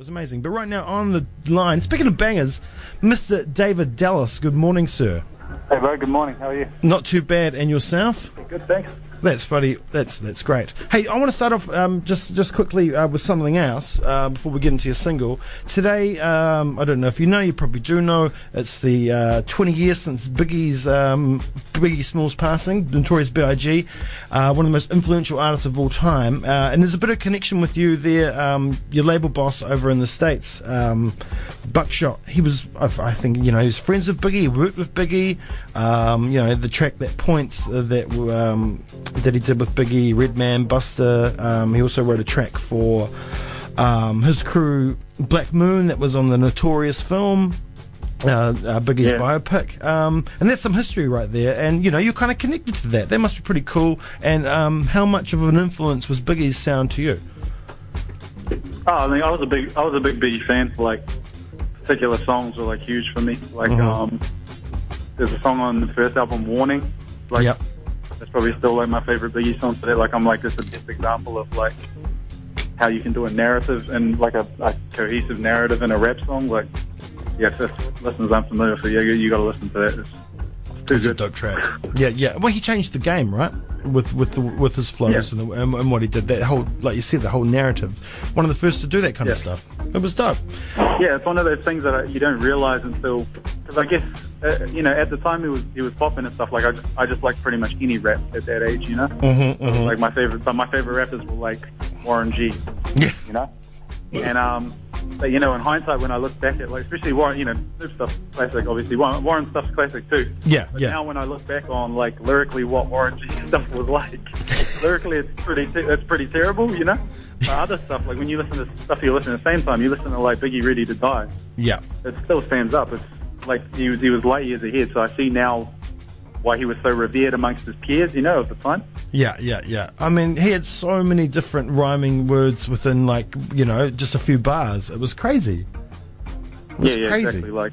was amazing. But right now on the line, speaking of bangers, Mr. David Dallas. Good morning, sir. Hey, bro. Good morning. How are you? Not too bad. And yourself? Good, thanks. That's funny. That's that's great. Hey, I want to start off um, just just quickly uh, with something else uh, before we get into your single. Today, um, I don't know if you know, you probably do know. It's the uh, 20 years since Biggie's um, Biggie Smalls passing, Notorious B.I.G., uh, one of the most influential artists of all time. Uh, and there's a bit of connection with you there, um, your label boss over in the states, um, Buckshot. He was, I, think, you know, he was friends with Biggie. Worked with Biggie. Um, you know, the track that points uh, that um, that he did with Biggie, Redman, Busta. Um, he also wrote a track for um, his crew, Black Moon, that was on the Notorious film. Uh, uh, Biggie's Yeah. biopic, um, and there's some history right there, and you know you're kind of connected to that. That must be pretty cool. And um, how much of an influence was Biggie's sound to you? Oh, I mean, I was a big, I was a big Biggie fan. For like, particular songs were like huge for me. Like, Mhm. um, there's a song on the first album, Warning. Like, Yep. That's probably still like my favorite Biggie song today. Like, I'm like, this is the best example of like how you can do a narrative and like a, a cohesive narrative in a rap song. Like, yeah, if if listeners aren't familiar with it, you, you got to listen to that. It's, it's a good. dope track. Yeah, yeah. Well, he changed the game, right? With with the, with his flows Yeah. and, the, and, and what he did. That whole, like you said, the whole narrative. One of the first to do that kind of stuff. It was dope. Yeah, it's one of those things that I, you don't realize until because I guess uh, you know at the time he was he was popping and stuff. Like I just I just like pretty much any rap at that age, you know. Mm-hmm, mm-hmm. Like my favorite, but my favorite rappers were like Warren G, Yeah. you know. And um, but you know, in hindsight, when I look back at like especially Warren, you know, Snoop stuff's classic, obviously. Warren, Warren stuff's classic too. Yeah, But yeah. now when I look back on like lyrically what Warren G stuff was like, lyrically it's pretty te- it's pretty terrible, you know. But other stuff like when you listen to stuff you listen at the same time, you listen to like Biggie Ready to Die yeah. it still stands up. It's like he was he was light years ahead. So I see now why he was so revered amongst his peers. You know, at the time. Yeah, yeah, yeah. I mean, he had so many different rhyming words within, like, you know, just a few bars. It was crazy. It was yeah, yeah, crazy. exactly. Like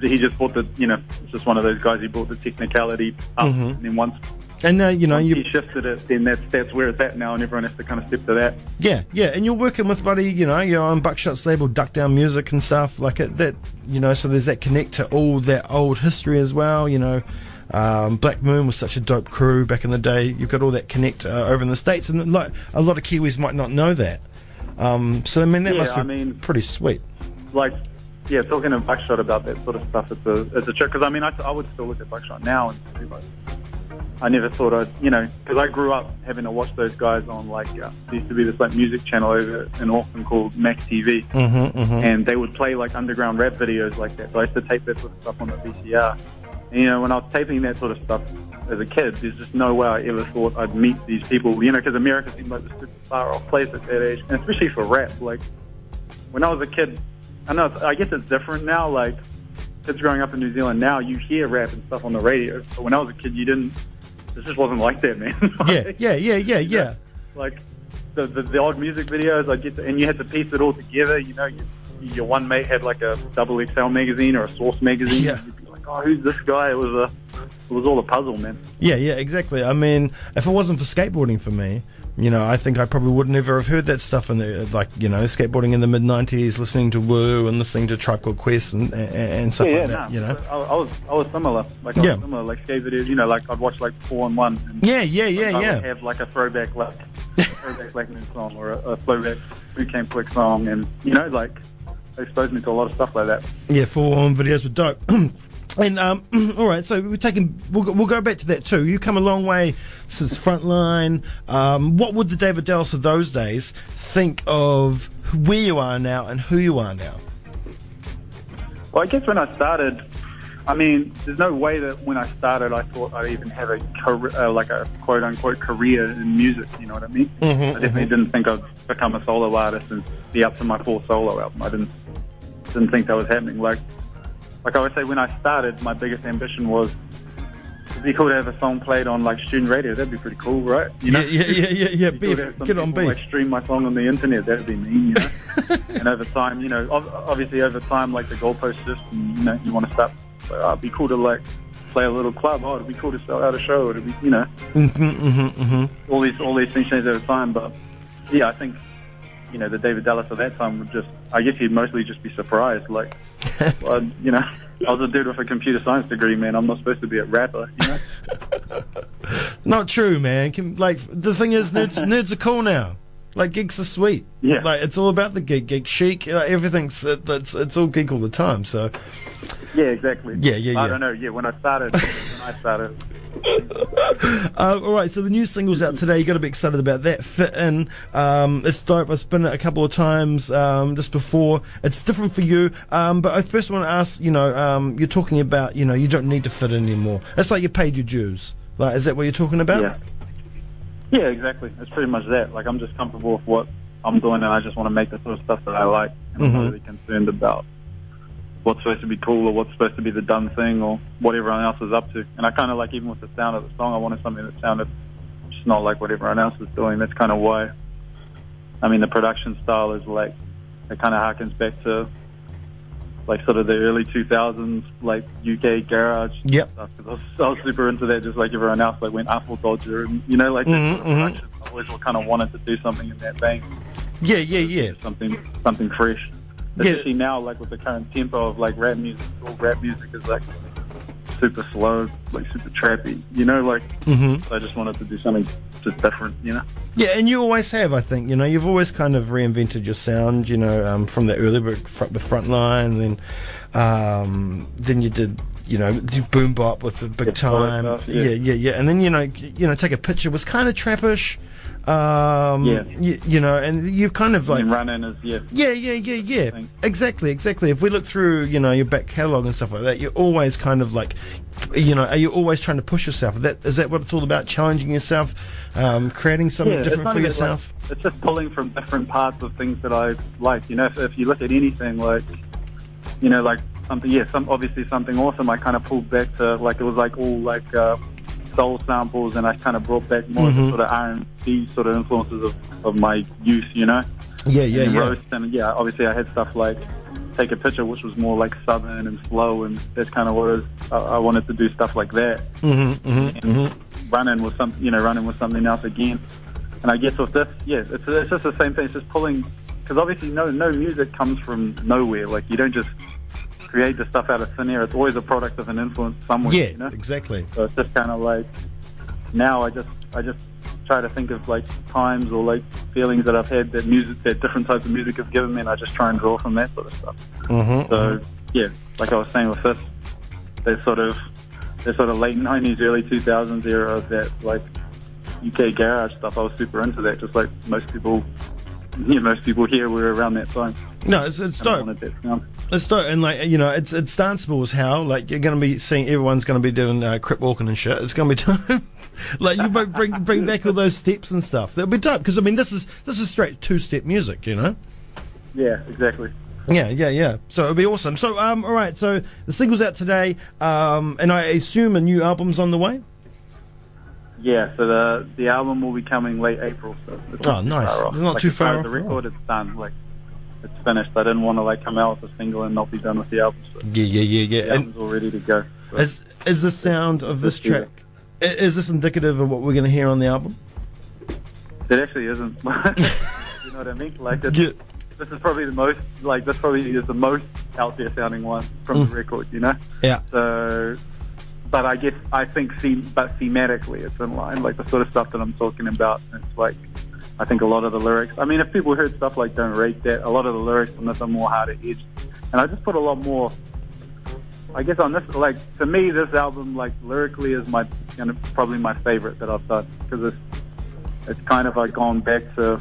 he just brought the you know, it's just one of those guys. He brought the technicality up, Mhm. and then once, And now, you know, once you he shifted it, then that's that's where it's at now, and everyone has to kind of step to that. Yeah, yeah, and you're working with buddy, you know, you're on Buckshot's label, Duck Down Music and stuff like it. That you know, so there's that connect to all that old history as well. You know, um, Black Moon was such a dope crew back in the day. You've got all that connect uh, over in the states, and like a lot of Kiwis might not know that. Um, so I mean, that Yeah, must be I mean- pretty sweet. Like, yeah, talking to Buckshot about that sort of stuff, it's a it's a trick. Because I mean, I, I would still look at Buckshot now and be like. I never thought I'd, you know, because I grew up having to watch those guys on like, uh, there used to be this like music channel over in Auckland called Max TV. Mm-hmm, mm-hmm. and they would play like underground rap videos like that. So I used to tape that sort of stuff on the VCR. You know, when I was taping that sort of stuff as a kid, there's just no way I ever thought I'd meet these people. You know, because America seemed like this super far off place at that age, and especially for rap. Like when I was a kid, I know I guess it's different now. Like kids growing up in New Zealand now, you hear rap and stuff on the radio. But when I was a kid, you didn't. This just wasn't like that, man. Yeah, Like, yeah, yeah, yeah, yeah. like the, the the old music videos. I get to, and you had to piece it all together. You know, you, your one mate had like a double XL magazine or a Source magazine. Yeah. Like, oh, who's this guy? It was a it was all a puzzle, man. Yeah, yeah, exactly. I mean, if it wasn't for skateboarding for me, you know, I think I probably would never have heard that stuff in the like, you know, skateboarding in the mid '90s, listening to Wu and listening to Tribe Quest and, and, and stuff like that. nah, You know. I, I was I was similar. Like I Yeah. was similar, like skate videos. You know, like I'd watch like four on one. And Yeah, yeah, yeah, I would yeah. have like a throwback like throwback Black Moon song or a, a throwback Boot Camp Clik song, and you know, like they exposed me to a lot of stuff like that. Yeah, four on videos were dope. and um, all right, so we're taking. We'll, go- we'll go back to that too. You come a long way since Frontline. Um, what would the David Dallas of those days think of where you are now and who you are now? Well, I guess when I started, I mean, there's no way that when I started, I thought I'd even have a career, uh, like a quote unquote career in music. You know what I mean? Mhm, I definitely didn't think I'd become a solo artist and be up to my full solo album. I didn't didn't think that was happening. Like, like I would say, when I started, my biggest ambition was. It'd be cool to have a song played on like student radio. That'd be pretty cool, right? You Yeah, yeah, yeah, yeah, yeah. Cool to Beef, have get on beef. Like stream my song on the internet. That'd be mean, you know. and over time, you know, obviously over time, like the goalpost shift, and you know, you want to start. Oh, it'd be cool to like play a little club. Oh, it'd be cool to sell out a show. It'd be, you know, Mm-hmm, mm-hmm, mm-hmm. all these all these things change over time. But yeah, I think you know, the David Dallas of that time would just, I guess he'd mostly just be surprised. Like, well, you know, I was a dude with a computer science degree, man. I'm not supposed to be a rapper, you know? Not true, man. Like the thing is, nerds, nerds are cool now. Like gigs are sweet. Yeah. Like it's all about the gig, gig chic. Like, everything's it, it's it's all gig all the time. So Yeah, exactly. Yeah, yeah, I yeah. don't know. Yeah, when I started, when I started, Uh, all right, so the new single's out today. You got to be excited about that. Fit in, um, it's dope. I've spun it a couple of times um, just before. It's different for you, um, but I first want to ask. You know, um, you're talking about you know you don't need to fit in anymore. It's like you paid your dues. Like, is that what you're talking about? yeah. Yeah, exactly. It's pretty much that. Like, I'm just comfortable with what I'm doing, and I just want to make the sort of stuff that I like. And I'm Mhm. not really concerned about what's supposed to be cool or what's supposed to be the done thing or what everyone else is up to. And I kind of like, even with the sound of the song, I wanted something that sounded just not like what everyone else is doing. That's kind of why. I mean, the production style is like, it kind of harkens back to like sort of the early 2000s, like UK garage Yep. stuff. I was, I was super into that, just like everyone else. Like when Artful Dodger, and you know, like Mhm, sort of. I always kind of wanted to do something in that vein, Yeah, yeah, yeah. something something fresh. Yeah. Especially now, like with the current tempo of like rap music, all rap music is like super slow, like super trappy. You know, like hmm so I just wanted to do something just different. You know. Yeah, and you always have, I think. You know, you've always kind of reinvented your sound. You know, um, from the early work front, with Frontline, then um, then you did. You know, do boom bop with the big Yeah, time, stuff, yeah. yeah. yeah, yeah, and then you know, you know, take a picture was kind of trappish, um, Yeah. you, you know, and you've kind of like, and run in is yeah. yeah, yeah, yeah, yeah, Thing. exactly, exactly. If we look through, you know, your back catalogue and stuff like that, you're always kind of like, you know, are you always trying to push yourself? That is that what it's all about? Challenging yourself, um, creating something Yeah, different for yourself. Like, it's just pulling from different parts of things that I like. You know, if, if you look at anything like, you know, like something, yeah, some obviously something awesome. I kind of pulled back to like it was like all like uh, soul samples, and I kind of brought back more of Mhm. the sort of R and B sort of influences of, of my youth. You know, Yeah, yeah, and yeah. roast, and yeah, obviously I had stuff like take a picture, which was more like southern and slow, and that's kind of what was, I, I wanted to do stuff like that Mm-hmm, mm-hmm, mm-hmm. running with some, you know, running with something else again. And I guess with this, yeah, it's, it's just the same thing. It's just pulling, because obviously no no music comes from nowhere. Like you don't just create the stuff out of thin air. It's always a product of an influence somewhere. Yeah, you know? exactly. So it's just kind of like now I just I just try to think of like times or like feelings that I've had that music that different types of music have given me, and I just try and draw from that sort of stuff. Mm-hmm. So yeah, like I was saying with this, that sort of that sort of late nineties, early two thousands era of that like UK garage stuff. I was super into that, just like most people. Yeah, most people here were around that time. no, it's it's dope. Sound. It's dope, and like you know, it's it's danceable as hell. Like you're gonna be seeing everyone's gonna be doing uh, crip walking and shit. It's gonna be dope. like you might bring bring back all those steps and stuff. That'll be dope because I mean this is this is straight two step music, you know. Yeah, exactly. Yeah, yeah, yeah. So it'll be awesome. So um, all right. So the single's out today, um, and I assume a new album's on the way. Yeah, so the the album will be coming late April. So Oh, nice. It's not too far off The record is done. Like it's finished. I didn't want to like come out with a single and not be done with the album. So Yeah, yeah, yeah, the yeah. And album's all ready to go. So is is the sound of this track? Is this indicative of what we're gonna hear on the album? it actually isn't. you know what I mean? Like it's, Yeah. this is probably the most like this probably is the most out there sounding one from Mm. the record. You know. Yeah. So, but I guess I think them- but thematically it's in line, like the sort of stuff that I'm talking about. It's like I think a lot of the lyrics. I mean, if people heard stuff like "Don't Rate That," a lot of the lyrics on this are more harder edged, and I just put a lot more. I guess on this, like to me, this album, like lyrically, is my gonna probably my favorite that I've done because it's it's kind of like gone back to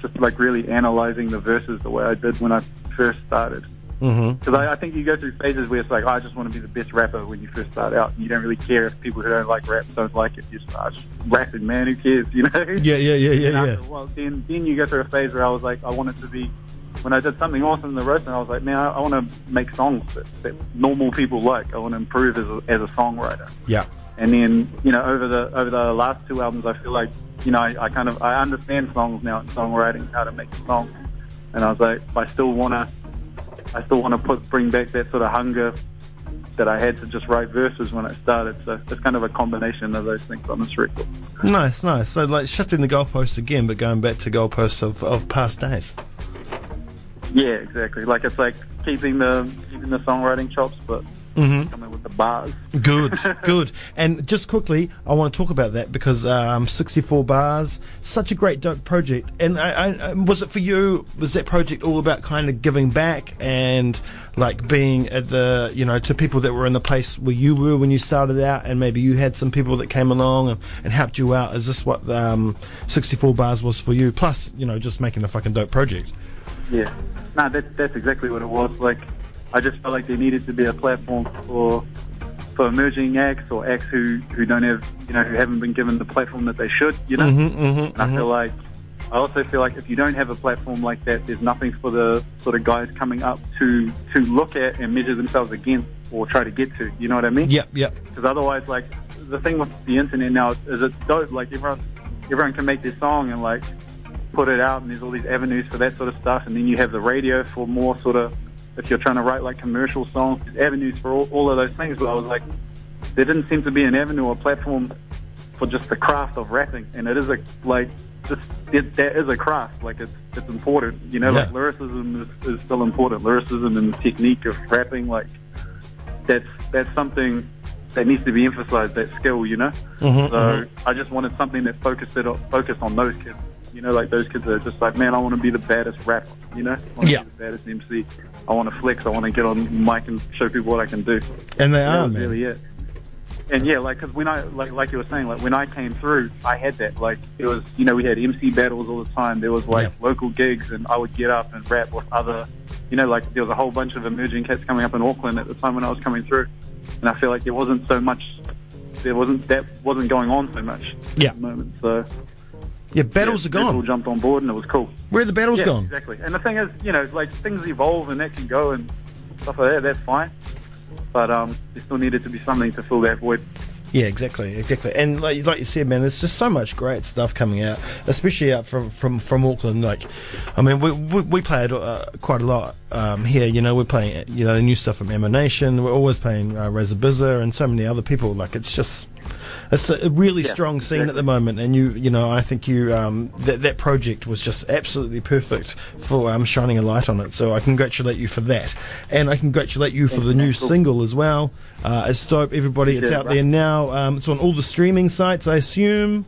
just like really analyzing the verses the way I did when I first started. Mm-hmm. Because I, I think you go through phases where it's like, oh, I just want to be the best rapper when you first start out. And you don't really care if people who don't like rap don't like it. You just, oh, just rapping, man. Who cares? You know? Yeah, yeah, yeah, And yeah, yeah. after while, then, then you go through a phase where I was like, I wanted to be, when I did something awesome in the roast, and I was like, man, I, I want to make songs that, that normal people like. I want to improve as a, as a songwriter. Yeah. And then, you know, over the over the last two albums, I feel like, you know, I, I kind of I understand songs now and songwriting, how to make a song. And I was like, I still wanna, I still wanna put bring back that sort of hunger that I had to just write verses when I started. So it's kind of a combination of those things on this record. Nice, nice. So like shifting the goalposts again, but going back to goalposts of, of past days. Yeah, exactly. Like it's like keeping the keeping the songwriting chops, but Mm-hmm. coming with the bars. Good, good. And just quickly, I want to talk about that because um, 64 bars, such a great dope project. And I, I, was it for you? Was that project all about kind of giving back and like being at the, you know, to people that were in the place where you were when you started out, and maybe you had some people that came along and, and helped you out? Is this what um, 64 bars was for you? Plus, you know, just making a fucking dope project. Yeah. No, that, that's exactly what it was. Like, I just felt like there needed to be a platform for for emerging acts or acts who, who don't have, you know, who haven't been given the platform that they should, you know? Mm-hmm, mm-hmm, And I feel like, I also feel like if you don't have a platform like that, there's nothing for the sort of guys coming up to, to look at and measure themselves against or try to get to. You know what I mean? Yep, yep. Because otherwise, like, the thing with the internet now is it's dope. Like, everyone, everyone can make their song and, like, put it out, and there's all these avenues for that sort of stuff. And then you have the radio for more sort of, if you're trying to write like commercial songs, avenues for all, all of those things. But I was like, there didn't seem to be an avenue or platform for just the craft of rapping, and it is a like just it, that is a craft. Like it's it's important, you know. Yeah. Like lyricism is, is still important. Lyricism and the technique of rapping, like that's that's something that needs to be emphasized. That skill, you know. Mhm, so I just wanted something that focused it focused on those kids. You know, like those kids that are just like, man, I want to be the baddest rapper. You know, I want to Yeah. be the baddest MC. I want to flex. I want to get on mic and show people what I can do. And they are, man. really it. And yeah, like, cause when I, like, like you were saying, like, when I came through, I had that. Like, it was, you know, we had MC battles all the time. There was, like, Yeah. local gigs, and I would get up and rap with other, you know, like, there was a whole bunch of emerging cats coming up in Auckland at the time when I was coming through. And I feel like there wasn't so much, there wasn't, that wasn't going on so much Yeah. at the moment. So, Yeah, battles yeah, are gone. People jumped on board, and it was cool. Where are the battles yeah, gone? exactly. And the thing is, you know, like, things evolve, and that can go, and stuff like that, that's fine. But, um, there still needed to be something to fill that void. Yeah, exactly, exactly. And like, like you said, man, there's just so much great stuff coming out, especially out from from, from Auckland. Like, I mean, we we, we play it uh, quite a lot um, here. You know, we're playing you know new stuff from Emanation. We're always playing uh, Raiza Biza and so many other people. Like, it's just. It's a really Yeah, strong scene at the moment, and you, you know, I think you um, that that project was just absolutely perfect for um, shining a light on it. So I congratulate you for that, and I congratulate you for the new Cool. single as well. Uh, it's dope, everybody. It's out there now. Um, it's on all the streaming sites, I assume.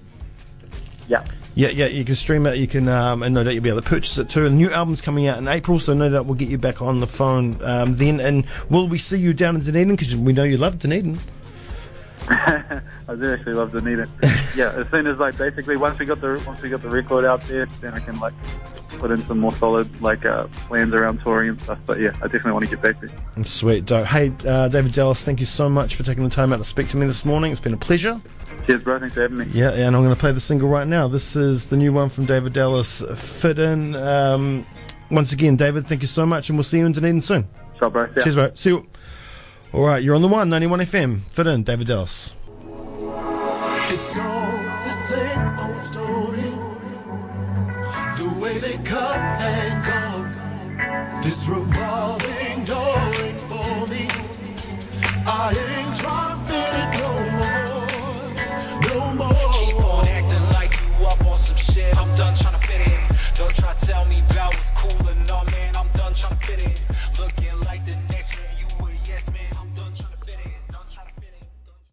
Yeah. Yeah, yeah, you can stream it. You can, um, and no doubt you'll be able to purchase it too. A new album's coming out in April, so no doubt we'll get you back on the phone um, then. And will we see you down in Dunedin? Because we know you love Dunedin. I do actually love Dunedin. yeah, as soon as like basically once we got the once we got the record out there, then I can like put in some more solid like uh, plans around touring and stuff. But yeah, I definitely want to get back there. Sweet, dope. Hey, uh, David Dallas, thank you so much for taking the time out to speak to me this morning. It's been a pleasure. Cheers, bro. Thanks for having me. Yeah, and I'm going to play the single right now. This is the new one from David Dallas, Fit In. Um, once again, David, thank you so much, and we'll see you in Dunedin soon. Ciao, bro. Yeah. Cheers, bro. See you. All right, you're on the one, 91 FM. Fit In, David Dallas. It's all the same old story. The way they come and go. This revolving